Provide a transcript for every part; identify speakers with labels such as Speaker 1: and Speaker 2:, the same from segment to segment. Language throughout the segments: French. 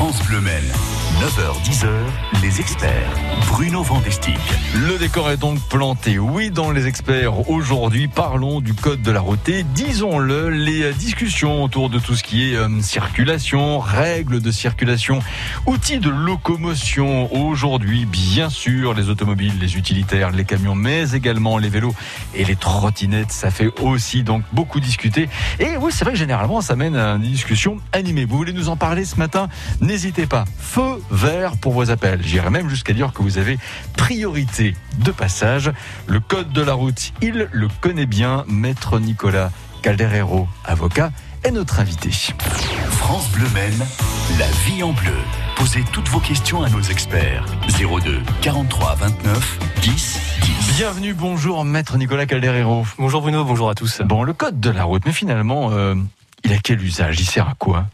Speaker 1: France Bleu. 9h-10h, les experts. Bruno Vandestick.
Speaker 2: Le décor est donc planté. Oui, dans les experts, aujourd'hui, parlons du code de la route. Disons-le, les discussions autour de tout ce qui est euh, circulation, règles de circulation, outils de locomotion. Aujourd'hui, bien sûr, les automobiles, les utilitaires, les camions, mais également les vélos et les trottinettes. Ça fait aussi donc beaucoup discuter. Et oui, c'est vrai que généralement, ça mène à une discussion animée. Vous voulez nous en parler ce matin? N'hésitez pas. Feu vert pour vos appels. J'irai même jusqu'à dire que vous avez priorité de passage. Le code de la route, il le connaît bien. Maître Nicolas Calderero, avocat, est notre invité.
Speaker 1: France Bleu Maine, la vie en bleu. Posez toutes vos questions à nos experts. 02 43 29 10 10.
Speaker 2: Bienvenue, bonjour Maître Nicolas Calderero.
Speaker 3: Bonjour Bruno, bonjour à tous.
Speaker 2: Bon, le code de la route, mais finalement, euh, il a quel usage? Il sert à quoi?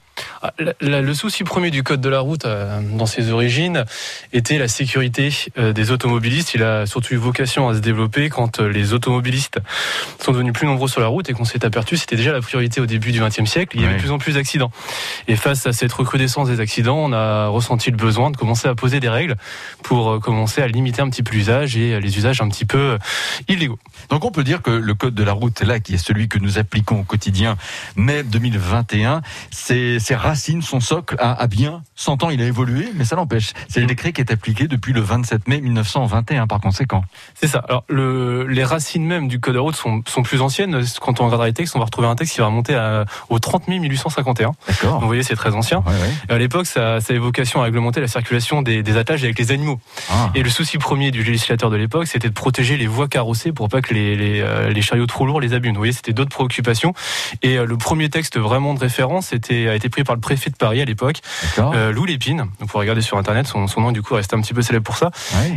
Speaker 3: Le souci premier du code de la route, euh, dans ses origines, était la sécurité euh, des automobilistes. Il a surtout eu vocation à se développer quand euh, les automobilistes sont devenus plus nombreux sur la route et qu'on s'est aperçu, c'était déjà la priorité au début du XXe siècle. Il y avait de plus en plus d'accidents. Et face à cette recrudescence des accidents, on a ressenti le besoin de commencer à poser des règles pour commencer à limiter un petit peu l'usage et les usages un petit peu illégaux.
Speaker 2: Donc on peut dire que le code de la route, là, qui est celui que nous appliquons au quotidien, mai 2021, c'est ses son socle a, bien 100 ans, il a évolué, mais ça l'empêche. C'est le décret qui est appliqué depuis le 27 mai 1921, par conséquent.
Speaker 3: C'est ça. Alors, le, les racines même du code de route sont, sont, plus anciennes. Quand on regardera les textes, on va retrouver un texte qui va remonter à, au 30 mai 1851. D'accord. Vous voyez, c'est très ancien. Ouais, ouais. À l'époque, ça, ça a vocation à réglementer la circulation des, des attaches avec les animaux. Ah. Et le souci premier du législateur de l'époque, c'était de protéger les voies carrossées pour pas que les, les, euh, les chariots trop lourds les abîment. Vous voyez, c'était d'autres préoccupations. Et euh, le premier texte vraiment de référence était, a été pris par le préfet de Paris à l'époque, euh, Louis Lépine. Vous pouvez regarder sur internet, son, son nom du coup reste un petit peu célèbre pour ça.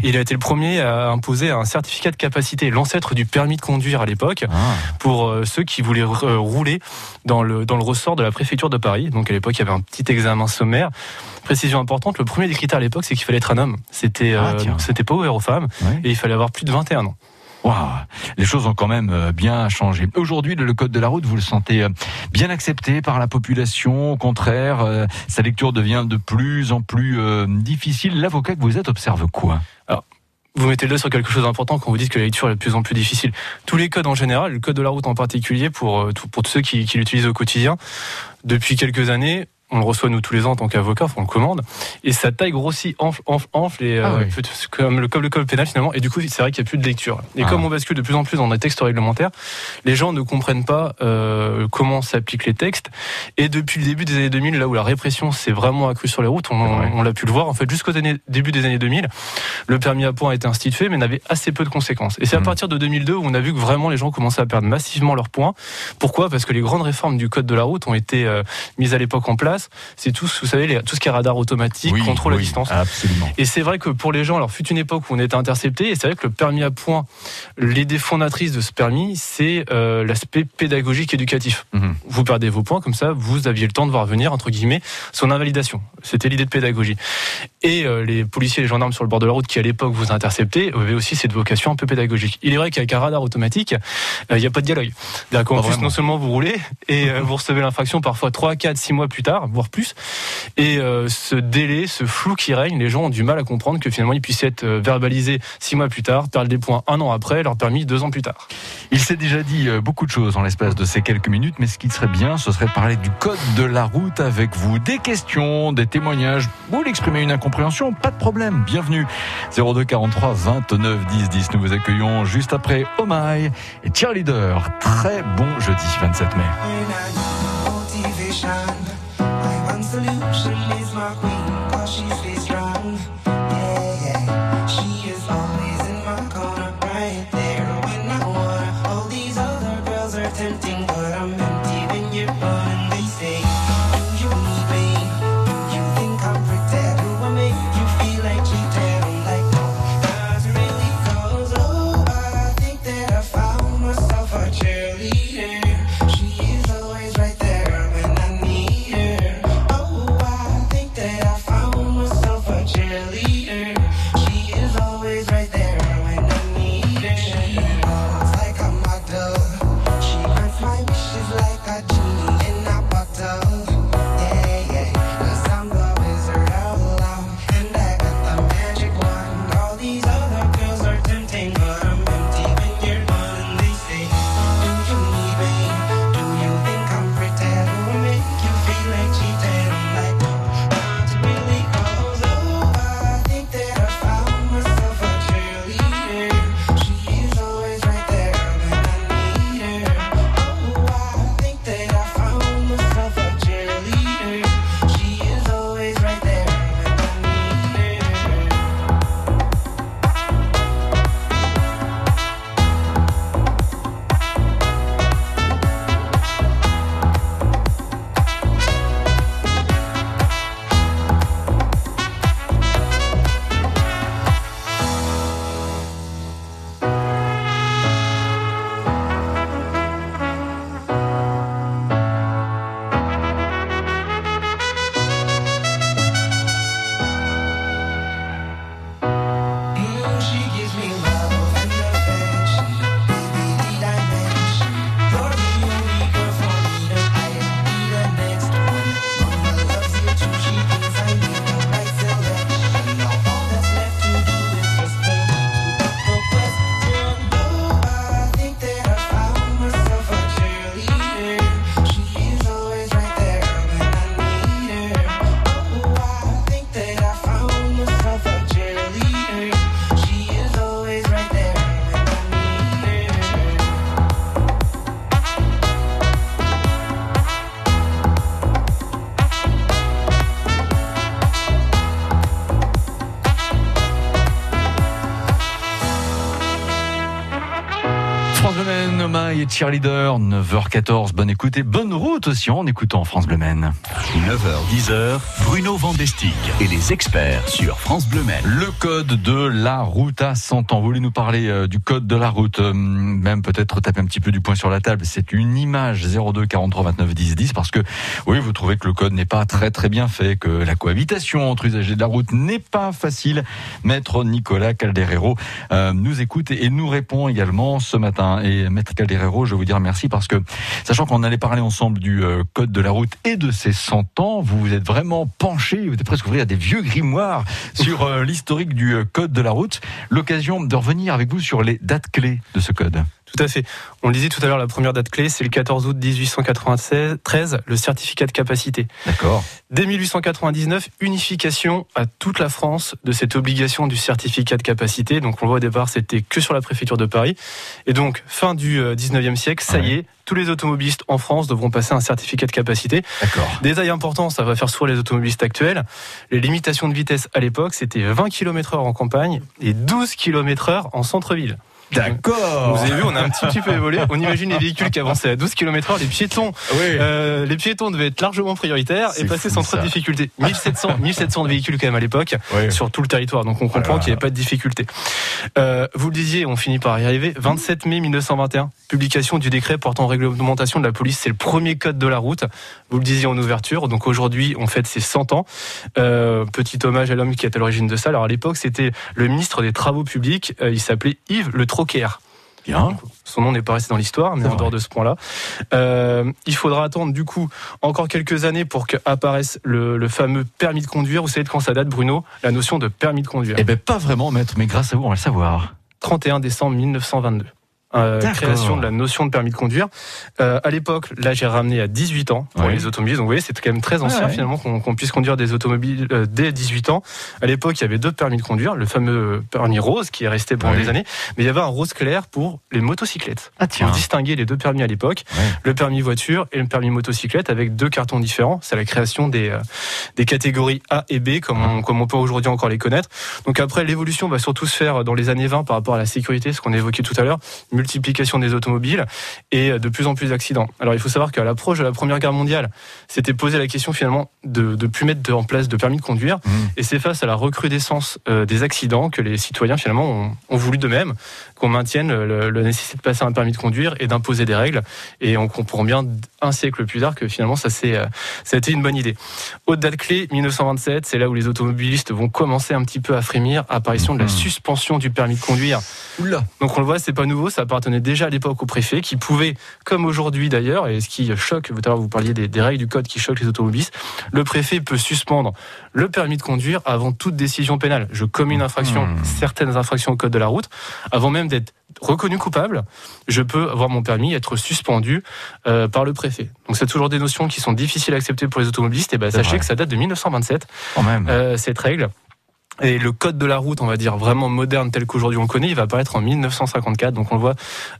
Speaker 3: il a été le premier à imposer un certificat de capacité, l'ancêtre du permis de conduire à l'époque, ah. pour euh, ceux qui voulaient euh, rouler dans le, dans le ressort de la préfecture de Paris. Donc à l'époque, il y avait un petit examen sommaire. Précision importante, le premier des critères à l'époque, c'est qu'il fallait être un homme. C'était ah, c'était pas ouvert aux femmes et il fallait avoir plus de 21 ans.
Speaker 2: Wow, les choses ont quand même euh, bien changé. Aujourd'hui, le code de la route, vous le sentez euh, bien accepté par la population. Au contraire, euh, sa lecture devient de plus en plus difficile. L'avocat que vous êtes observe quoi?
Speaker 3: Vous mettez le doigt sur quelque chose d'important quand vous dites que la lecture est de plus en plus difficile. Tous les codes en général, le code de la route en particulier, pour, pour tous ceux qui l'utilisent au quotidien, depuis quelques années, on le reçoit nous tous les ans en tant qu'avocat, on le commande, et sa taille grossit, enfle, enfle, enfle, et ah euh, comme le comme le code pénal finalement, et du coup c'est vrai qu'il n'y a plus de lecture. Et comme ah. on bascule de plus en plus dans des textes réglementaires, les gens ne comprennent pas euh, comment s'appliquent les textes. Et depuis le début des années 2000, là où la répression s'est vraiment accrue sur les routes, on, on l'a pu le voir. En fait, jusqu'au début des années 2000, le permis à points a été institué, mais n'avait assez peu de conséquences. Et c'est à mmh. partir de 2002 où on a vu que vraiment les gens commençaient à perdre massivement leurs points. Pourquoi? Parce que les grandes réformes du code de la route ont été euh, mises à l'époque en place c'est tout, vous savez, tout ce qui est radar automatique, contrôle à distance.
Speaker 2: Absolument.
Speaker 3: Et c'est vrai que pour les gens, alors fut une époque où on était intercepté, et c'est vrai que le permis à point, l'idée fondatrice de ce permis, c'est euh, l'aspect pédagogique éducatif. Mhm. Vous perdez vos points, comme ça, vous aviez le temps de voir venir, entre guillemets, son invalidation. C'était l'idée de pédagogie. Et euh, les policiers et les gendarmes sur le bord de la route qui, à l'époque, vous interceptaient, avaient aussi cette vocation un peu pédagogique. Il est vrai qu'avec un radar automatique, euh, il n'y a pas de dialogue. Plus, non seulement vous roulez, et vous recevez l'infraction parfois 3, 4, 6 mois plus tard, voire plus, et euh, ce délai, ce flou qui règne, les gens ont du mal à comprendre que finalement il puisse être euh, verbalisé six mois plus tard, perdre des points un an après, leur permis deux ans plus tard.
Speaker 2: Il s'est déjà dit euh, beaucoup de choses en l'espace de ces quelques minutes, mais ce qui serait bien, ce serait de parler du code de la route avec vous. Des questions, des témoignages, vous l'exprimez une incompréhension, pas de problème, bienvenue. 02 43 29 10 10, nous vous accueillons juste après Oh My et Cheerleader. Très bon jeudi 27 mai. Cheerleader, 9h14, bonne écoute et bonne route aussi en écoutant France Bleu Maine.
Speaker 1: 9h, 10h, Bruno Vandestick et les experts sur France Bleu Maine.
Speaker 2: Le code de la route à 100 ans. Vous voulez nous parler euh, du code de la route, euh, même peut-être taper un petit peu du poing sur la table. C'est une image 02 43 29 10 10 parce que oui, vous trouvez que le code n'est pas très très bien fait, que la cohabitation entre usagers de la route n'est pas facile. Maître Nicolas Calderero euh, nous écoute et nous répond également ce matin. Et Maître Calderero, je vais vous dire merci parce que, sachant qu'on allait parler ensemble du euh, code de la route et de ses 100 ans, vous vous êtes vraiment penché, vous êtes presque ouvrir des vieux grimoires sur euh, l'historique du code de la route. L'occasion de revenir avec vous sur les dates clés de ce code.
Speaker 3: Tout à fait. On le disait tout à l'heure, la première date clé, c'est le 14 août 1893, le certificat de capacité.
Speaker 2: D'accord.
Speaker 3: Dès 1899, unification à toute la France de cette obligation du certificat de capacité. Donc on le voit au départ, c'était que sur la préfecture de Paris. Et donc, fin du 19e euh, siècle, ça y est, tous les automobilistes en France devront passer un certificat de capacité. Détail important, ça va faire sourire les automobilistes actuels. Les limitations de vitesse à l'époque, c'était 20 km heure en campagne et 12 km heure en centre-ville.
Speaker 2: D'accord.
Speaker 3: Vous avez vu, on a un petit, peu évolué. On imagine les véhicules qui avançaient à 12 km/h, les piétons. Euh, les piétons devaient être largement prioritaires et passer sans trop de difficulté. 1700, 1700 de véhicules quand même à l'époque sur tout le territoire. Donc on comprend qu'il n'y avait pas de difficulté. Euh, vous le disiez, on finit par y arriver. 27 mai 1921, publication du décret portant réglementation de la police. C'est le premier code de la route. Vous le disiez en ouverture. Donc aujourd'hui, on fête ses 100 ans. Euh, petit hommage à l'homme qui est à l'origine de ça. Alors à l'époque, c'était le ministre des Travaux publics. Euh, il s'appelait Yves Le
Speaker 2: Bien.
Speaker 3: Son nom n'est pas resté dans l'histoire, mais en dehors de ce point-là. Euh, il faudra attendre du coup encore quelques années pour qu'apparaisse le, le fameux permis de conduire. Vous savez de quand ça date, Bruno? La notion de permis de conduire.
Speaker 2: Eh bien, pas vraiment, maître, mais grâce à vous, on va le savoir.
Speaker 3: 31 décembre 1922. Euh, création de la notion de permis de conduire. Euh, à l'époque, là, j'ai ramené à 18 ans pour les automobiles. Donc, vous voyez, c'est quand même très ancien finalement qu'on puisse conduire des automobiles euh, dès 18 ans. À l'époque, il y avait deux permis de conduire, le fameux permis rose qui est resté pendant des années, mais il y avait un rose clair pour les motocyclettes.
Speaker 2: Ah, tiens.
Speaker 3: On distinguait les deux permis à l'époque, le permis voiture et le permis motocyclette avec deux cartons différents. C'est la création des euh, des catégories A et B comme on, comme on peut aujourd'hui encore les connaître. Donc après, l'évolution va surtout se faire dans les années 20 par rapport à la sécurité, ce qu'on évoquait tout à l'heure multiplication des automobiles et de plus en plus d'accidents. Alors il faut savoir qu'à l'approche de la Première Guerre mondiale, c'était posé la question finalement de ne plus mettre en place de permis de conduire. Mmh. Et c'est face à la recrudescence euh, des accidents que les citoyens finalement ont, voulu de même qu'on maintienne la nécessité de passer un permis de conduire et d'imposer des règles. Et on comprend bien un siècle plus tard que finalement ça, c'est, euh, ça a été une bonne idée. Autre date clé, 1927, c'est là où les automobilistes vont commencer un petit peu à frémir. Apparition de la mmh. suspension du permis de conduire.
Speaker 2: Oula.
Speaker 3: Donc on le voit, c'est pas nouveau, ça appartenait déjà à l'époque au préfet qui pouvait, comme aujourd'hui d'ailleurs, et ce qui choque, vous, vous parliez des, règles du code qui choquent les automobilistes, le préfet peut suspendre le permis de conduire avant toute décision pénale. Je commets une infraction, mmh. certaines infractions au code de la route, avant même d'être reconnu coupable, je peux avoir mon permis être suspendu euh, par le préfet. Donc c'est toujours des notions qui sont difficiles à accepter pour les automobilistes. Et ben sachez que ça date de 1927. Euh, cette règle. Et le code de la route, on va dire vraiment moderne tel qu'aujourd'hui on le connaît, il va apparaître en 1954. Donc on le voit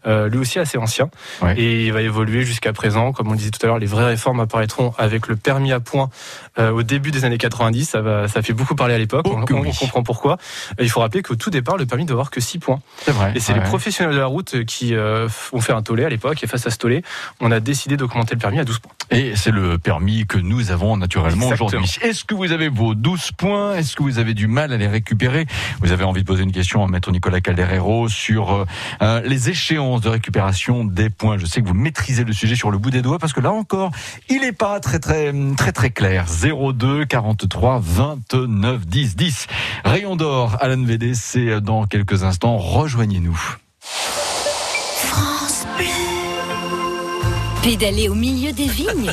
Speaker 3: euh, lui aussi assez ancien. Et il va évoluer jusqu'à présent. Comme on le disait tout à l'heure, les vraies réformes apparaîtront avec le permis à points euh, au début des années 90. Ça, va, ça fait beaucoup parler à l'époque. Oh, on, comprend pourquoi. Et il faut rappeler qu'au tout départ, le permis doit avoir que 6 points.
Speaker 2: Vrai,
Speaker 3: et c'est les professionnels de la route qui euh, ont fait un tollé à l'époque. Et face à ce tollé, on a décidé d'augmenter le permis à 12 points.
Speaker 2: Et c'est le permis que nous avons naturellement aujourd'hui. Est-ce que vous avez vos 12 points? Est-ce que vous avez du mal à les récupérer Vous avez envie de poser une question à Maître Nicolas Calderero sur euh, euh, les échéances de récupération des points. Je sais que vous maîtrisez le sujet sur le bout des doigts parce que là encore, il n'est pas très très très très clair. 02 43 29 10 10. Rayon d'or à l'NVD, c'est dans quelques instants. Rejoignez-nous.
Speaker 4: France Pédaler au milieu des vignes.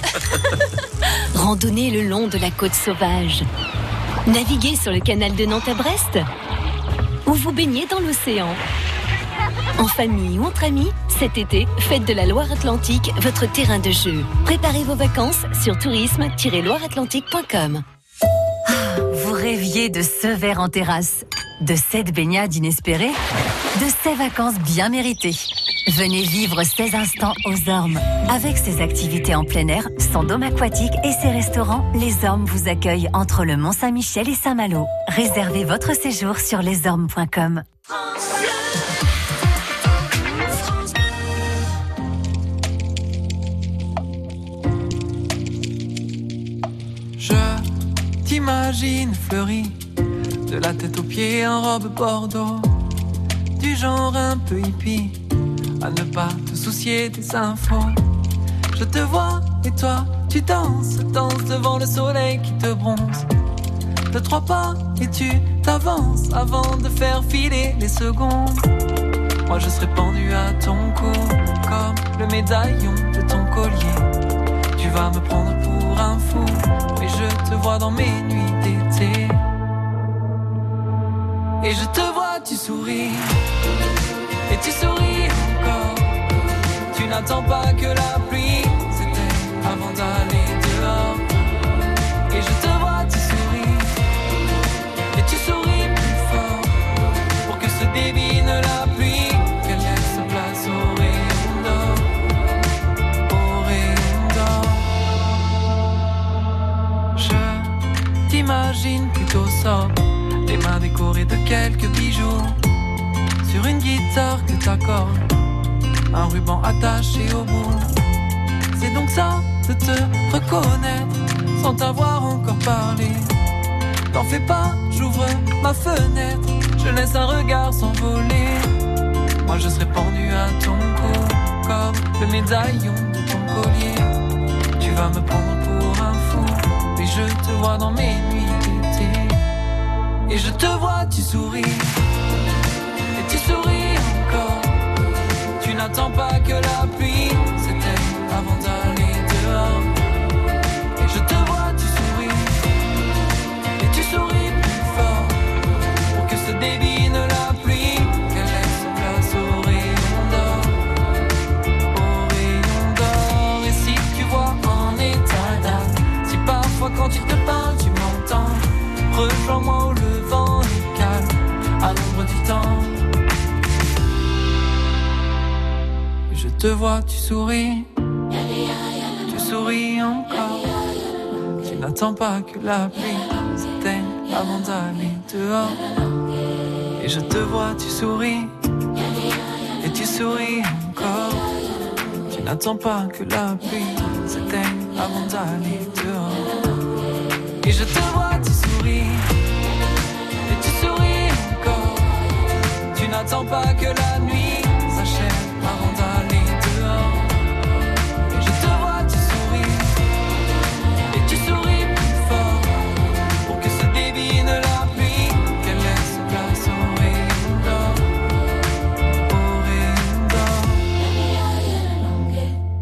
Speaker 4: Randonner le long de la côte sauvage. Naviguer sur le canal de Nantes à Brest. Ou vous baigner dans l'océan. En famille ou entre amis, cet été, faites de la Loire-Atlantique votre terrain de jeu. Préparez vos vacances sur tourisme-loireatlantique.com.
Speaker 5: Ah, vous rêviez de ce verre en terrasse, de cette baignade inespérée, de ces vacances bien méritées. Venez vivre ces instants aux Ormes. Avec ses activités en plein air, son dôme aquatique et ses restaurants, les Ormes vous accueillent entre le Mont-Saint-Michel et Saint-Malo. Réservez votre séjour sur lesormes.com.
Speaker 6: Je t'imagine fleurie, de la tête aux pieds en robe bordeaux du genre un peu hippie, à ne pas te soucier des infos. Je te vois et toi, tu danses, danses devant le soleil qui te bronze. De trois pas et tu t'avances avant de faire filer les secondes. Moi je serai pendu à ton cou comme le médaillon de ton collier. Tu vas me prendre pour un fou, mais je te vois dans mes nuits Et je te vois, tu souris, et tu souris encore. Tu n'attends pas que la vois, souris, tu souris encore. Tu n'attends pas que la pluie s'éteigne avant d'aller dehors. Et je te vois, tu souris, et tu souris encore. Tu n'attends pas que la pluie s'éteigne avant d'aller dehors. Et je te vois, tu souris. Et tu souris encore. Tu n'attends pas que la nuit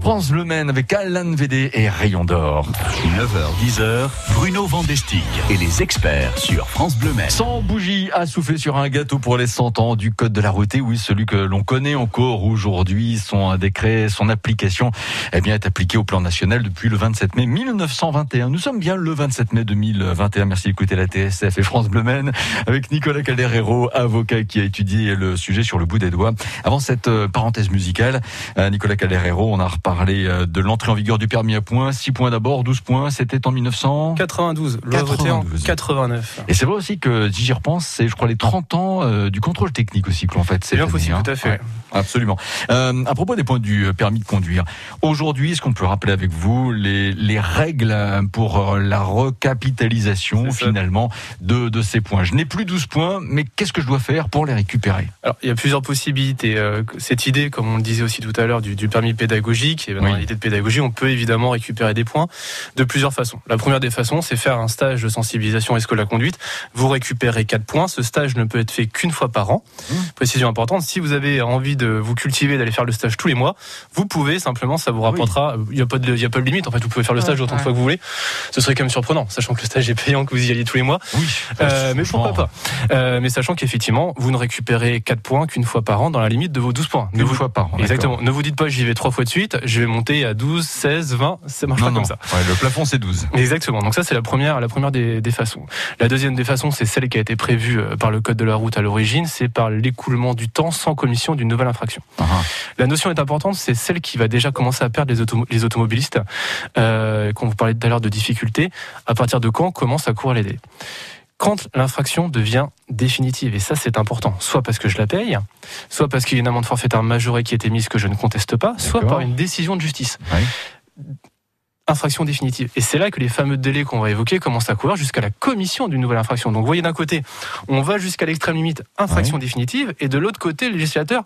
Speaker 2: France Le Maine avec Alan VD et Rayon d'Or.
Speaker 1: 9h, 10h, Bruno Vandestick et les experts sur France Bleu Maine.
Speaker 2: Sans bougie à souffler sur un gâteau pour les 100 ans du Code de la route. oui, celui que l'on connaît encore aujourd'hui. Son décret, son application, eh bien, est appliqué au plan national depuis le 27 mai 1921. Nous sommes bien le 27 mai 2021. Merci d'écouter la TSF et France Bleu Maine avec Nicolas Calderero, avocat qui a étudié le sujet sur le bout des doigts. Avant cette euh, parenthèse musicale, euh, Nicolas Calderero, on a reparlé euh, de l'entrée en vigueur du permis à points. 6 points d'abord, 12 points c'était en 1992.
Speaker 3: 89.
Speaker 2: Et c'est vrai aussi que si j'y repense, c'est je crois les 30 ans euh, du contrôle technique aussi que l'on fait.
Speaker 3: C'est bien possible,
Speaker 2: hein.
Speaker 3: tout à fait.
Speaker 2: Absolument. Euh, à propos des points du euh, permis de conduire, aujourd'hui, est-ce qu'on peut rappeler avec vous les, les règles pour la recapitalisation finalement de, de ces points? Je n'ai plus 12 points, mais qu'est-ce que je dois faire pour les récupérer?
Speaker 3: Alors, il y a plusieurs possibilités. Cette idée, comme on le disait aussi tout à l'heure, du, du permis pédagogique, et dans l'idée de pédagogie, on peut évidemment récupérer des points de plusieurs façons. La première des façons, c'est faire un stage de sensibilisation et la conduite. Vous récupérez 4 points. Ce stage ne peut être fait qu'une fois par an. Mmh. Précision importante, si vous avez envie de vous cultiver, d'aller faire le stage tous les mois, vous pouvez simplement, ça vous rapportera, il n'y a, pas de, a pas de limite. En fait, vous pouvez faire le stage autant de fois que vous voulez. Ce serait quand même surprenant, sachant que le stage est payant, que vous y alliez tous les mois.
Speaker 2: Oui,
Speaker 3: euh, mais pourquoi pas euh, Mais sachant qu'effectivement, vous ne récupérez 4 points qu'une fois par an dans la limite de vos 12 points.
Speaker 2: Une fois par an.
Speaker 3: Exactement. Ne vous dites pas j'y vais trois fois de suite, je vais monter à 12, 16, 20, ça marche pas comme ça.
Speaker 2: le plafond c'est 12.
Speaker 3: Exactement. Donc ça, c'est la première, la première des, des, façons. La deuxième des façons, c'est celle qui a été prévue euh, par le code de la route à l'origine, c'est par l'écoulement du temps sans commission d'une nouvelle infraction. Uh-huh. La notion est importante, c'est celle qui va déjà commencer à perdre les, les automobilistes. Euh, quand vous parlez tout à l'heure de difficultés, à partir de quand commence à courir les dés? Quand l'infraction devient définitive, et ça c'est important, soit parce que je la paye, soit parce qu'il y a une amende forfaitaire majorée qui est émise que je ne conteste pas, soit par une décision de justice. Infraction définitive. Et c'est là que les fameux délais qu'on va évoquer commencent à courir jusqu'à la commission d'une nouvelle infraction. Donc vous voyez d'un côté, on va jusqu'à l'extrême limite infraction définitive, et de l'autre côté, le législateur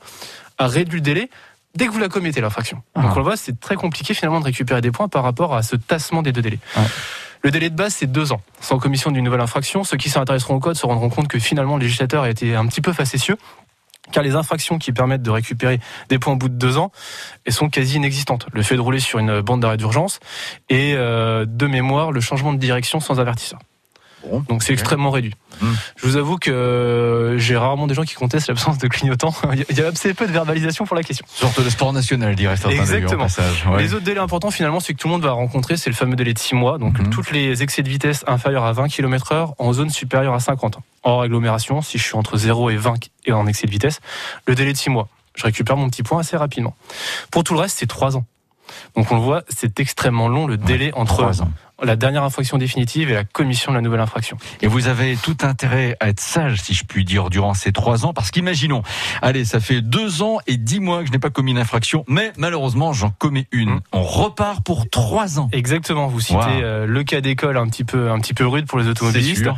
Speaker 3: a réduit le délai dès que vous la commettez l'infraction. Donc ah. on le voit, c'est très compliqué finalement de récupérer des points par rapport à ce tassement des deux délais. Le délai de base, c'est deux ans. Sans commission d'une nouvelle infraction, ceux qui s'intéresseront au code se rendront compte que finalement le législateur a été un petit peu facétieux car les infractions qui permettent de récupérer des points au bout de deux ans, sont quasi inexistantes. Le fait de rouler sur une bande d'arrêt d'urgence et euh, de mémoire le changement de direction sans avertisseur. Donc c'est extrêmement réduit. Hmm. Je vous avoue que j'ai rarement des gens qui contestent l'absence de clignotant. Il y a assez peu de verbalisation pour la question.
Speaker 2: Sorte de sport national, dirait certains
Speaker 3: Exactement. Les autres délais importants, finalement, c'est que tout le monde va rencontrer, c'est le fameux délai de 6 mois. Donc hmm. toutes les excès de vitesse inférieurs à 20 km heure en zone supérieure à 50. Hors agglomération, si je suis entre 0 et 20 et en excès de vitesse, le délai de 6 mois. Je récupère mon petit point assez rapidement. Pour tout le reste, c'est 3 ans. Donc on le voit, c'est extrêmement long le délai entre ans la dernière infraction définitive et la commission de la nouvelle infraction.
Speaker 2: Et vous avez tout intérêt à être sage, si je puis dire, durant ces trois ans, parce qu'imaginons, allez, ça fait deux ans et dix mois que je n'ai pas commis une infraction, mais malheureusement, j'en commets une. Hum. On repart pour trois ans.
Speaker 3: Exactement. Vous citez euh, le cas d'école un petit peu, un petit peu rude pour les automobilistes.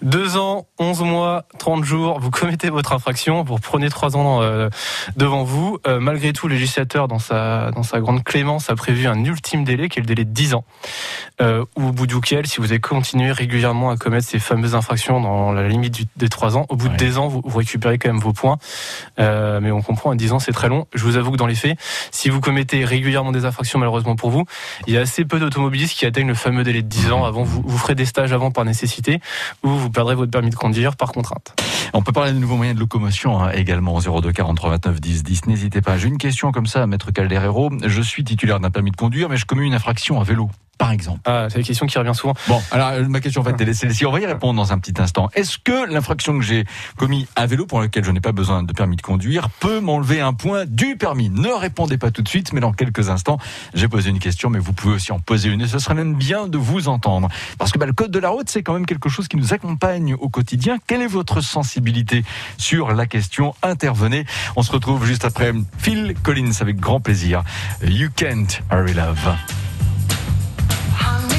Speaker 3: Deux ans, onze mois, trente jours, vous commettez votre infraction, vous prenez trois ans euh, devant vous. Euh, malgré tout, le législateur, dans sa, dans sa grande clémence, a prévu un ultime délai, qui est le délai de dix ans euh, ou au bout duquel, si vous avez continué régulièrement à commettre ces fameuses infractions dans la limite des trois ans, au bout de des ans, vous, récupérez quand même vos points. Euh, mais on comprend, à 10 ans, c'est très long. Je vous avoue que dans les faits, si vous commettez régulièrement des infractions, malheureusement pour vous, il y a assez peu d'automobilistes qui atteignent le fameux délai de 10 ans. Avant, vous, vous ferez des stages avant par nécessité, ou vous perdrez votre permis de conduire par contrainte.
Speaker 2: On peut parler de nouveaux moyens de locomotion hein, également 02 43 29 10 10. N'hésitez pas. J'ai une question comme ça, Maître Calderero. Je suis titulaire d'un permis de conduire, mais je commets une infraction à vélo par exemple
Speaker 3: ah, C'est une question qui revient souvent.
Speaker 2: Bon, alors euh, ma question en fait, est celle-ci. On va y répondre dans un petit instant. Est-ce que l'infraction que j'ai commis à vélo, pour laquelle je n'ai pas besoin de permis de conduire, peut m'enlever un point du permis? Ne répondez pas tout de suite, mais dans quelques instants, j'ai posé une question, mais vous pouvez aussi en poser une, et ce serait même bien de vous entendre. Parce que bah, le code de la route, c'est quand même quelque chose qui nous accompagne au quotidien. Quelle est votre sensibilité sur la question? Intervenez. On se retrouve juste après Phil Collins avec grand plaisir. You can't hurry love. I'm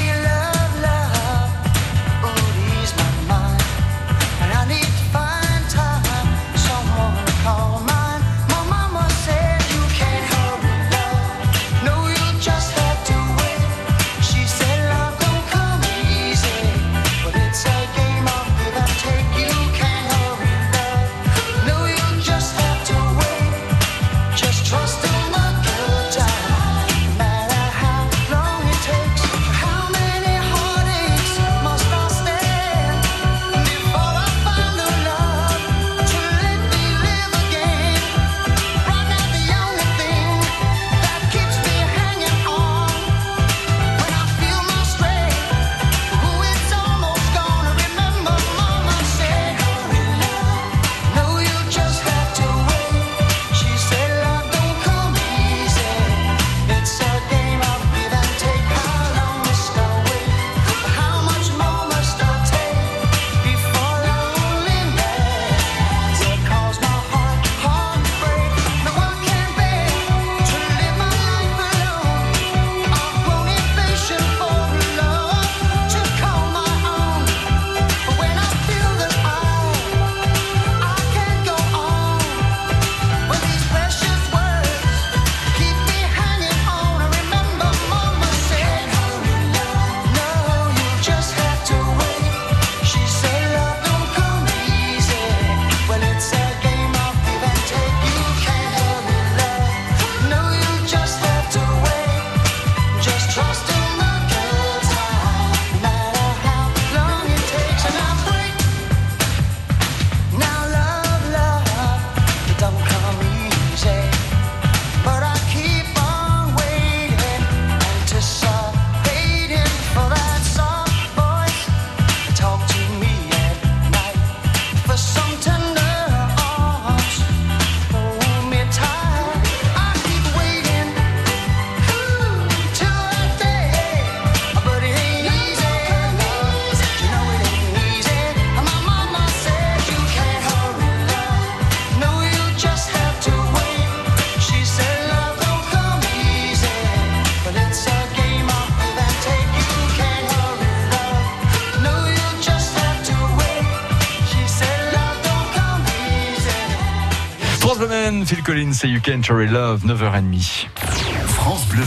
Speaker 2: Bleu Phil Collins et You Can Cherry Love, 9h30.
Speaker 1: France Bleu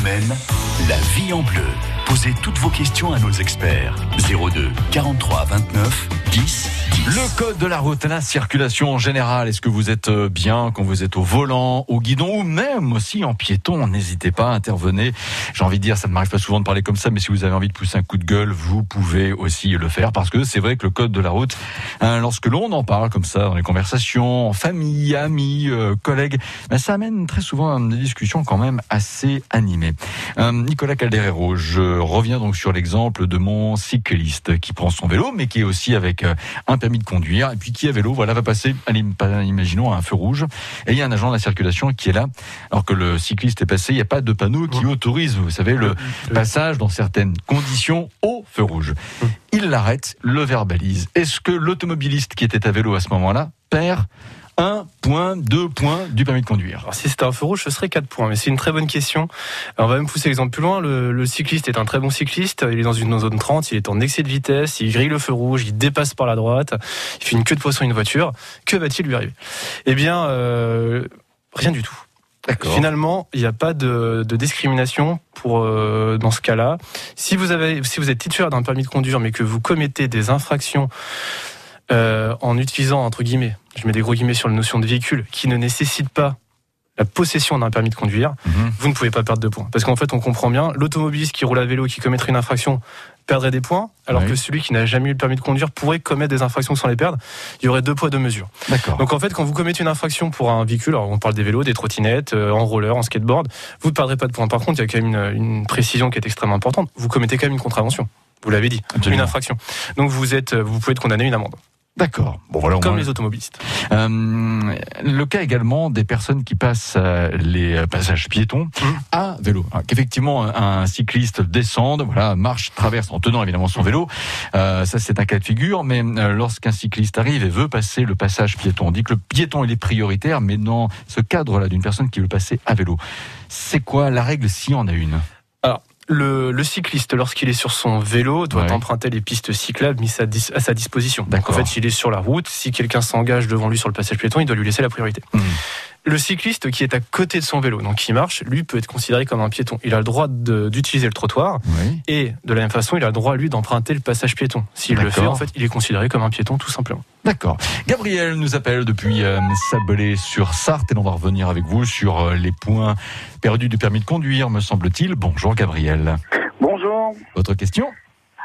Speaker 1: la vie en bleu. Posez toutes vos questions à nos experts. 02 43 29 10
Speaker 2: le code de la route, la circulation en général. Est-ce que vous êtes euh, bien quand vous êtes au volant, au guidon ou même aussi en piéton N'hésitez pas à intervenir. J'ai envie de dire, ça ne m'arrive pas souvent de parler comme ça, mais si vous avez envie de pousser un coup de gueule, vous pouvez aussi le faire parce que c'est vrai que le code de la route, hein, lorsque l'on en parle comme ça dans les conversations, en famille, amis, euh, collègues, ben, ça amène très souvent des discussions quand même assez animées. Euh, Nicolas Calderero, je reviens donc sur l'exemple de mon cycliste qui prend son vélo, mais qui est aussi avec un permis de conduire, et puis qui à vélo, voilà, va passer, allez, imaginons, à un feu rouge, et il y a un agent de la circulation qui est là, alors que le cycliste est passé, il n'y a pas de panneau qui autorise, vous savez, le passage dans certaines conditions au feu rouge. Il l'arrête, le verbalise. Est-ce que l'automobiliste qui était à vélo à ce moment-là perd un point, deux points du permis de conduire
Speaker 3: Alors, Si c'était un feu rouge, ce serait 4 points. Mais c'est une très bonne question. on va même pousser l'exemple plus loin. Le, cycliste est un très bon cycliste. Il est dans une zone 30, il est en excès de vitesse, il grille le feu rouge, il dépasse par la droite, il fait une queue de poisson une voiture. Que va-t-il lui arriver? Eh bien, euh, rien du tout. Finalement, il n'y a pas de, discrimination pour euh, dans ce cas-là. Si vous avez, si vous êtes titulaire d'un permis de conduire, mais que vous commettez des infractions euh, en utilisant entre guillemets je mets des gros guillemets sur la notion de véhicule, qui ne nécessite pas la possession d'un permis de conduire, mhm. vous ne pouvez pas perdre de points. Parce qu'en fait, on comprend bien, l'automobiliste qui roule à vélo, qui commettrait une infraction, perdrait des points, alors que celui qui n'a jamais eu le permis de conduire pourrait commettre des infractions sans les perdre. Il y aurait deux poids, deux mesures. Donc en fait, quand vous commettez une infraction pour un véhicule, alors on parle des vélos, des trottinettes, euh, en roller, en skateboard, vous ne perdrez pas de points. Par contre, il y a quand même une, une précision qui est extrêmement importante. Vous commettez quand même une contravention. Vous l'avez dit, une infraction. Donc vous êtes, vous pouvez être condamné à une amende.
Speaker 2: D'accord.
Speaker 3: Bon, voilà, Comme les automobilistes.
Speaker 2: Euh, le cas également des personnes qui passent euh, les passages piétons mmh. à vélo. Qu'effectivement, un cycliste descende, voilà, marche, traverse en tenant évidemment son vélo. Euh, ça, c'est un cas de figure. Mais euh, lorsqu'un cycliste arrive et veut passer le passage piéton, on dit que le piéton il est prioritaire, mais dans ce cadre-là d'une personne qui veut passer à vélo, c'est quoi la règle si on a une?
Speaker 3: Alors, le, cycliste, lorsqu'il est sur son vélo, doit emprunter les pistes cyclables mises à, sa disposition. en fait, s'il est sur la route, si quelqu'un s'engage devant lui sur le passage piéton, il doit lui laisser la priorité. Mmh. Le cycliste qui est à côté de son vélo, donc qui marche, lui peut être considéré comme un piéton. Il a le droit d'utiliser le trottoir et de la même façon, il a le droit lui d'emprunter le passage piéton. S'il le fait, en fait, il est considéré comme un piéton tout simplement.
Speaker 2: D'accord. Gabriel nous appelle depuis euh, Sablé sur Sarthe et on va revenir avec vous sur euh, les points perdus du permis de conduire, me semble-t-il. Bonjour Gabriel.
Speaker 7: Bonjour.
Speaker 2: Votre question?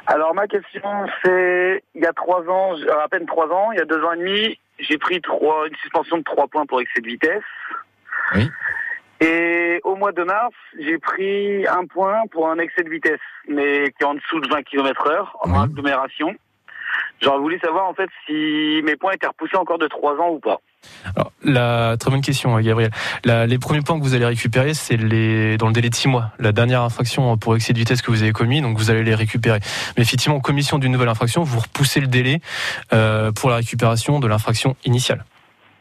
Speaker 7: Alors ma question c'est il y a trois ans, à peine trois ans, il y a deux ans et demi, j'ai pris trois, une suspension de trois points pour excès de vitesse.
Speaker 2: Oui.
Speaker 7: Et au mois de mars, j'ai pris un point pour un excès de vitesse, mais qui est en dessous de 20 km heure, en agglomération. J'aurais voulu savoir en fait si mes points étaient repoussés encore de 3 ans ou pas.
Speaker 3: Alors, la très bonne question, hein, Gabriel. les premiers points que vous allez récupérer, c'est les dans le délai de 6 mois. La dernière infraction pour excès de vitesse que vous avez commis, donc vous allez les récupérer. Mais effectivement, en commission d'une nouvelle infraction, vous repoussez le délai euh, pour la récupération de l'infraction initiale.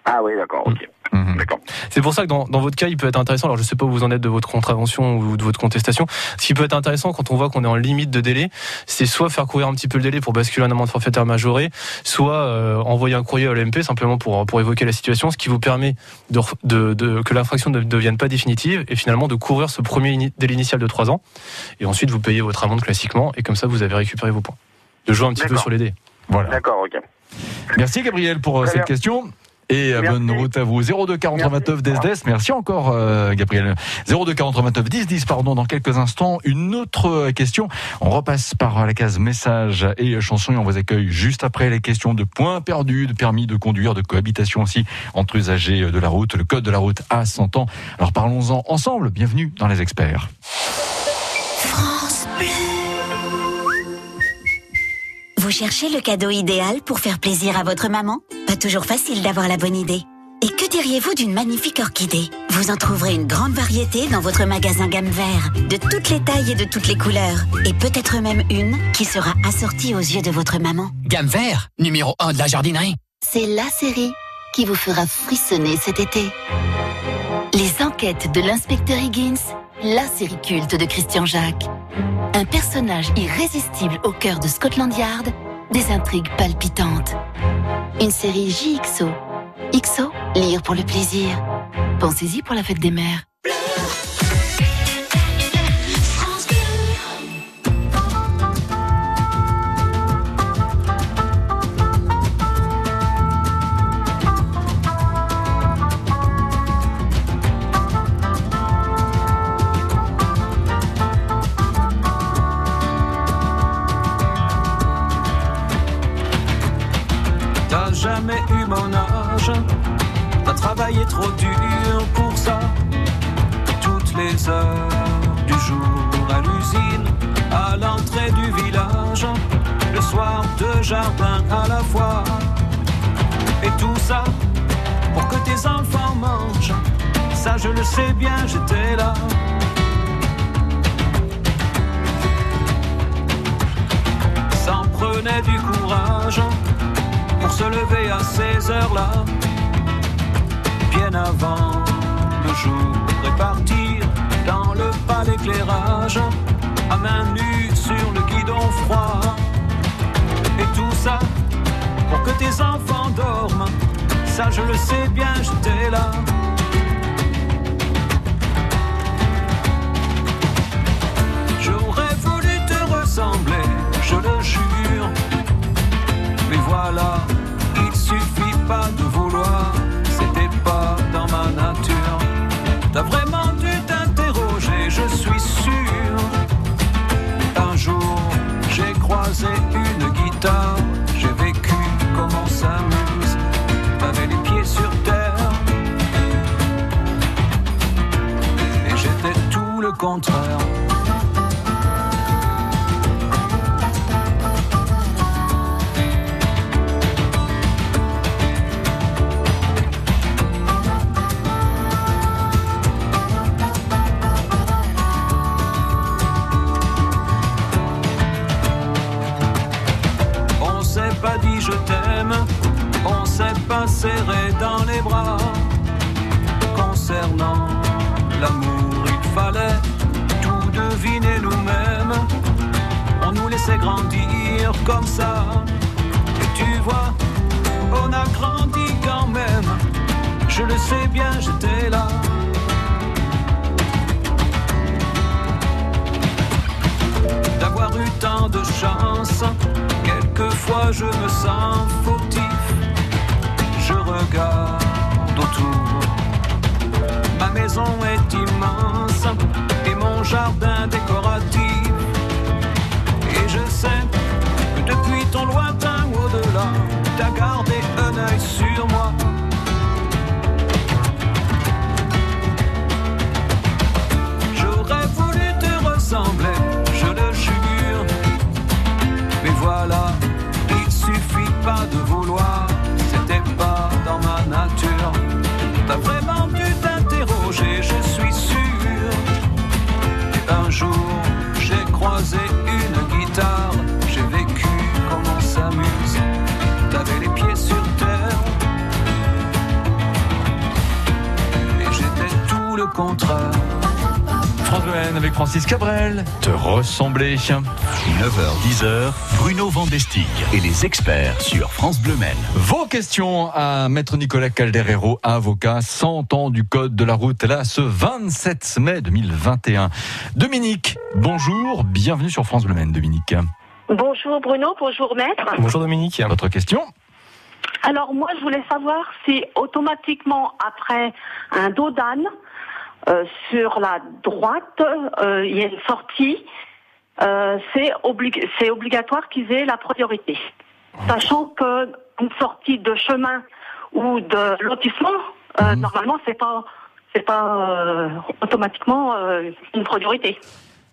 Speaker 7: Ah oui, d'accord, ok.
Speaker 3: Mhm. C'est pour ça que dans, dans, votre cas, il peut être intéressant. Alors, je sais pas où vous en êtes de votre contravention ou de votre contestation. Ce qui peut être intéressant quand on voit qu'on est en limite de délai, c'est soit faire courir un petit peu le délai pour basculer un amende forfaitaire majoré, soit euh, envoyer un courrier à l'OMP simplement pour pour évoquer la situation, ce qui vous permet de, de, de que l'infraction ne devienne pas définitive et finalement de couvrir ce premier délai initial de 3 ans. Et ensuite, vous payez votre amende classiquement et comme ça, vous avez récupéré vos points. De jouer un petit peu sur les dés.
Speaker 7: Voilà. D'accord, ok.
Speaker 2: Merci Gabriel pour euh, cette question. Et euh, bonne route à vous. 02 43 29 10 Merci encore, euh, Gabriel. 02 43 29 10 10, pardon. Dans quelques instants, une autre euh, question. On repasse par la case message et chanson et on vous accueille juste après les questions de points perdus, de permis de conduire, de cohabitation aussi entre usagers de la route. Le code de la route à 100 ans. Alors parlons-en ensemble. Bienvenue dans les experts.
Speaker 8: France Bleu. Vous cherchez le cadeau idéal pour faire plaisir à votre maman Pas toujours facile d'avoir la bonne idée. Et que diriez-vous d'une magnifique orchidée Vous en trouverez une grande variété dans votre magasin gamme vert, de toutes les tailles et de toutes les couleurs, et peut-être même une qui sera assortie aux yeux de votre maman.
Speaker 9: Gamme vert, numéro 1 de la jardinerie.
Speaker 8: C'est la série qui vous fera frissonner cet été. Les enquêtes de l'inspecteur Higgins, la série culte de Christian Jacques. Un personnage irrésistible au cœur de Scotland Yard, des intrigues palpitantes. Une série JXO. XO,
Speaker 4: Lire pour le plaisir. Pensez-y pour la fête des mères.
Speaker 10: Travailler trop dur pour ça. Toutes les heures du jour à l'usine, à l'entrée du village, le soir de jardin à la fois. Et tout ça pour que tes enfants mangent. Ça je le sais bien, j'étais là. Ça prenait du courage pour se lever à ces heures-là bien avant le jour et partir dans le pas d'éclairage, à main nue sur le guidon froid. Et tout ça pour que tes enfants dorment, ça je le sais bien, j'étais là. J'aurais voulu te ressembler, je le jure. Il suffit pas de vouloir dans ma nature. T'as vraiment dû t'interroger, je suis sûr. Un jour, j'ai croisé une guitare, j'ai vécu comme on s'amuse. T'avais les pieds sur terre. Et j'étais tout le contraire. Ton lointain au-delà, t'as gardé un œil sur moi. J'aurais voulu te ressembler, je le jure. Mais voilà, il suffit pas de vouloir. Contraire.
Speaker 2: France avec Francis Cabrel. Te ressembler.
Speaker 1: 9h-10h, Bruno Vandestig et les experts sur France Bleu Men.
Speaker 2: Vos questions à Maître Nicolas Calderero, avocat, 100 ans du code de la route, là, ce 27 mai 2021. Dominique, bonjour, bienvenue sur France Bleu Men, Dominique.
Speaker 11: Bonjour Bruno, bonjour Maître.
Speaker 2: Bonjour Dominique. Votre question?
Speaker 11: Alors moi, je voulais savoir si automatiquement après un dos d'âne, euh, sur la droite, euh, il y a une sortie. Euh, c'est obligatoire qu'ils aient la priorité. Sachant qu'une sortie de chemin ou de lotissement, mhm. normalement, c'est pas c'est pas automatiquement une priorité.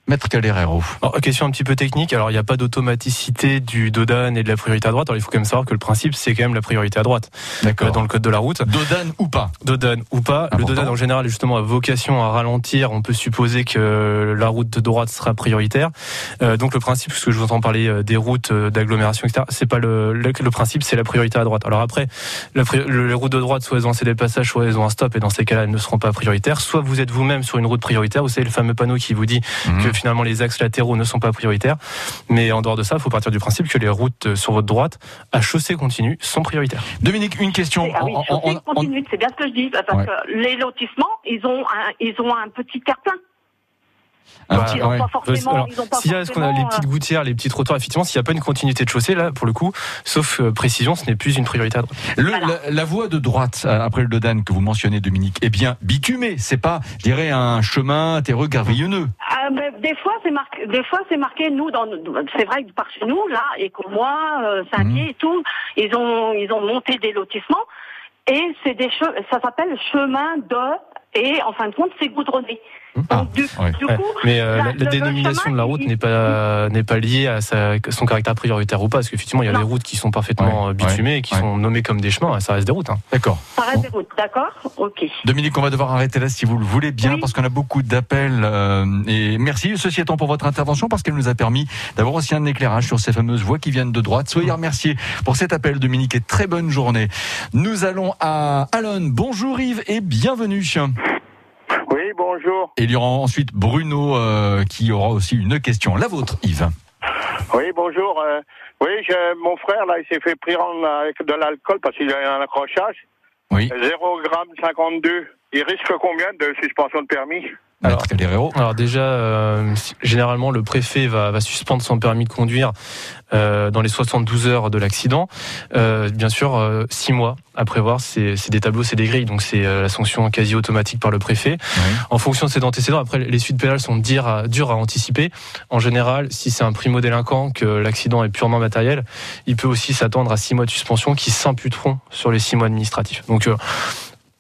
Speaker 2: Maître Calderero.
Speaker 3: question un petit peu technique. Alors, il n'y a pas d'automaticité du Dodan et de la priorité à droite. Alors, il faut quand même savoir que le principe, c'est quand même la priorité à droite. D'accord. dans le code de la route.
Speaker 2: Dodan ou pas?
Speaker 3: Dodan ou pas. Le Dodan, en général, est justement à vocation à ralentir. On peut supposer que la route de droite sera prioritaire. Euh, donc, le principe, parce que je vous entends parler euh, des routes euh, d'agglomération, etc., c'est pas le, le, principe, c'est la priorité à droite. Alors après, la, les routes de droite, soit elles ont un des passages, soit elles ont un stop, et dans ces cas-là, elles ne seront pas prioritaires. Soit vous êtes vous-même sur une route prioritaire. Vous savez, le fameux panneau qui vous dit mhm. que finalement les axes latéraux ne sont pas prioritaires. Mais en dehors de ça, il faut partir du principe que les routes sur votre droite à chaussée continue sont prioritaires.
Speaker 2: Dominique, une question.
Speaker 11: Ah oui, chaussée continue, c'est bien ce que je dis, parce que les lotissements, ils ont un, ils ont un petit terre-plein.
Speaker 3: Donc, ils n'ont pas forcément. S'il y a ce qu'on a les petites gouttières, les petits trottoirs, effectivement, s'il n'y a pas une continuité de chaussée, là, pour le coup, sauf euh, précision, ce n'est plus une priorité à droite.
Speaker 2: Le, la, voie de droite, euh, après le Dodan que vous mentionnez, Dominique, est bien bitumée. C'est pas, je dirais, un chemin terreux gravillonneux.
Speaker 11: Ah, des fois, c'est marqué, des fois, c'est marqué, nous, dans, c'est vrai que par chez nous, là, et que moi, euh, mmh. et tout, ils ont, ils ont monté des lotissements. Et c'est des ça s'appelle chemin de, et en fin de compte, c'est goudronné.
Speaker 3: Ah, mais euh, la, dénomination de la route n'est pas n'est pas liée à son caractère prioritaire ou pas, parce qu'effectivement il y a des routes qui sont parfaitement bitumées et qui sont nommées comme des chemins, ça reste des routes. Hein.
Speaker 2: D'accord.
Speaker 11: Ça reste des routes, d'accord, ok.
Speaker 2: Dominique, on va devoir arrêter là si vous le voulez bien, parce qu'on a beaucoup d'appels. Euh, et merci ceci étant pour votre intervention, parce qu'elle nous a permis d'avoir aussi un éclairage sur ces fameuses voies qui viennent de droite. Soyez remerciés pour cet appel, Dominique, et très bonne journée. Nous allons à Alon. Bonjour Yves et bienvenue.
Speaker 12: Oui, bonjour.
Speaker 2: Et il y aura ensuite Bruno euh, qui aura aussi une question. La vôtre, Yves.
Speaker 12: Oui, bonjour. Euh, oui, mon frère, là, il s'est fait prendre avec de l'alcool parce qu'il a eu un accrochage.
Speaker 2: Oui.
Speaker 12: 0,52 Il risque combien de suspension de permis?
Speaker 3: Alors, alors, déjà, euh, généralement, le préfet va, va, suspendre son permis de conduire euh, dans les 72 heures de l'accident. Euh, bien sûr, euh, 6 mois à prévoir, c'est des tableaux, c'est des grilles, donc c'est euh, la sanction quasi automatique par le préfet. En fonction de ses antécédents, après, les suites pénales sont dures à, dures à anticiper. En général, si c'est un primo-délinquant, que l'accident est purement matériel, il peut aussi s'attendre à 6 mois de suspension qui s'imputeront sur les 6 mois administratifs. Donc, euh,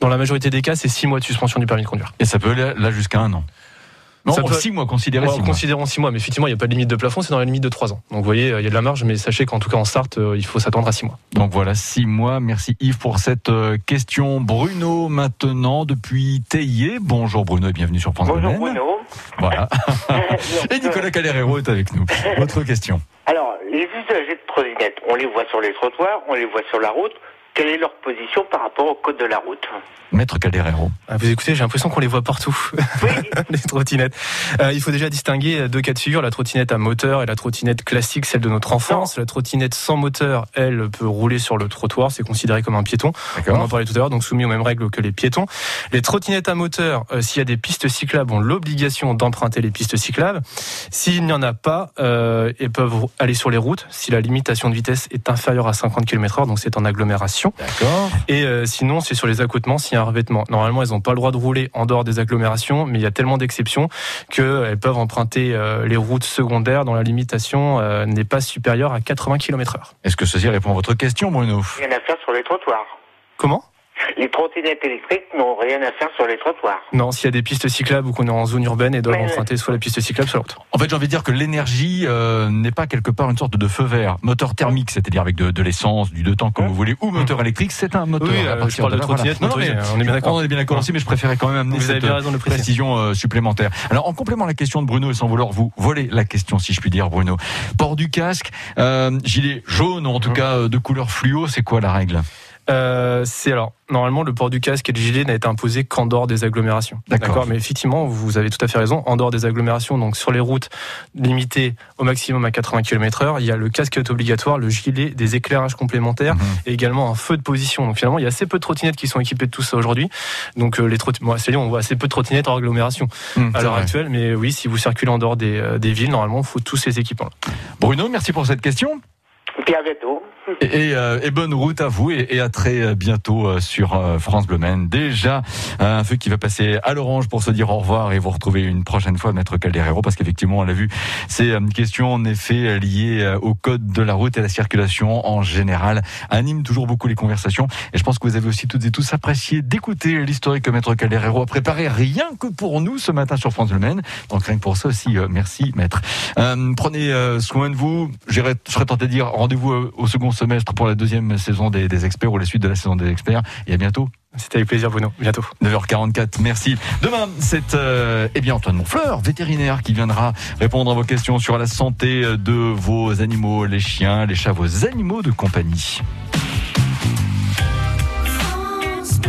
Speaker 3: dans la majorité des cas, c'est 6 mois de suspension du permis de conduire.
Speaker 2: Et ça peut aller là jusqu'à un an non, ça peut... 6 mois, considérez 6 mois.
Speaker 3: Considérons 6 mois, mais effectivement, il n'y a pas de limite de plafond, c'est dans la limite de 3 ans. Donc vous voyez, il y a de la marge, mais sachez qu'en tout cas en start, euh, il faut s'attendre à 6 mois.
Speaker 2: Donc voilà, 6 mois. Merci Yves pour cette euh, question. Bruno, maintenant, depuis Théier. Bonjour Bruno et bienvenue sur France
Speaker 13: Bonjour Bruno.
Speaker 2: Voilà. et Nicolas Calérero est avec nous. Votre question.
Speaker 13: Alors, les usagers de trottinettes, on les voit sur les trottoirs, on les voit sur la route quelle est leur position par rapport au code de la route
Speaker 2: Maître Calderero.
Speaker 3: Ah, vous écoutez, j'ai l'impression qu'on les voit partout, oui. les trottinettes. Euh, il faut déjà distinguer deux cas de figure, la trottinette à moteur et la trottinette classique, celle de notre enfance. La trottinette sans moteur, elle, peut rouler sur le trottoir, c'est considéré comme un piéton. On en parlait tout à l'heure, donc soumis aux mêmes règles que les piétons. Les trottinettes à moteur, euh, s'il y a des pistes cyclables, ont l'obligation d'emprunter les pistes cyclables. S'il n'y en a pas, euh, elles peuvent aller sur les routes si la limitation de vitesse est inférieure à 50 km/h, donc c'est en agglomération.
Speaker 2: D'accord.
Speaker 3: Et euh, sinon, c'est sur les accotements s'il y a un revêtement. Normalement, elles n'ont pas le droit de rouler en dehors des agglomérations, mais il y a tellement d'exceptions qu'elles peuvent emprunter euh, les routes secondaires dont la limitation euh, n'est pas supérieure à 80 km/h.
Speaker 2: Est-ce que ceci répond à votre question, Bruno?
Speaker 13: Rien à faire sur les trottoirs.
Speaker 3: Comment?
Speaker 13: Les trottinettes électriques n'ont rien à faire sur les trottoirs.
Speaker 3: Non, s'il y a des pistes cyclables ou qu'on est en zone urbaine et doivent emprunter soit la piste cyclable, soit l'autre.
Speaker 2: En fait, j'ai envie de dire que l'énergie euh, n'est pas quelque part une sorte de feu vert. Moteur thermique, c'est-à-dire avec de, l'essence, du deux temps comme vous voulez, ou moteur électrique, c'est un moteur.
Speaker 3: Oui, euh, je parle de, trottinette, on est bien d'accord.
Speaker 2: On est bien d'accord aussi, mais je préférais quand même amener cette précision euh, supplémentaire. Alors, en complément à la question de Bruno, et sans vouloir vous voler la question, si je puis dire, Bruno, port du casque, gilet jaune, ou en tout mmh. cas de couleur fluo, c'est quoi la règle?
Speaker 3: Euh, c'est alors normalement le port du casque et le gilet n'a été imposé qu'en dehors des agglomérations. D'accord. Mais effectivement, vous avez tout à fait raison. En dehors des agglomérations, donc sur les routes limitées au maximum à 80 km/h, il y a le casque qui est obligatoire, le gilet, des éclairages complémentaires mhm. et également un feu de position. Donc finalement, il y a assez peu de trottinettes qui sont équipées de tout ça aujourd'hui. Donc euh, les trottinettes, moi, c'est on voit assez peu de trottinettes en agglomération mhm, à l'heure actuelle. Mais oui, si vous circulez en dehors des, euh, des villes, normalement, il faut tous ces équipements.
Speaker 2: Bruno, merci pour cette question.
Speaker 13: Et.
Speaker 2: Euh, et, bonne route à vous et, à très euh, bientôt euh, sur France Bleu Maine. Déjà un feu qui va passer à l'orange pour se dire au revoir et vous retrouver une prochaine fois Maître Calderero parce qu'effectivement on l'a vu, c'est une question en effet liée au code de la route et à la circulation en général anime toujours beaucoup les conversations et je pense que vous avez aussi toutes et tous apprécié d'écouter l'historique que Maître Calderero a préparé rien que pour nous ce matin sur France Bleu Maine. Donc rien que pour ça aussi merci Maître. prenez soin de vous. Je serais tenté de dire rendez-vous vous euh, au second semestre pour la deuxième saison des, experts ou la suite de la saison des experts. Et à bientôt.
Speaker 3: C'était avec plaisir, Bruno. Bientôt.
Speaker 2: 9h44, merci. Demain, c'est euh, eh bien Antoine Monfleur, vétérinaire, qui viendra répondre à vos questions sur la santé euh, de vos animaux, les chiens, les chats, vos animaux de compagnie. France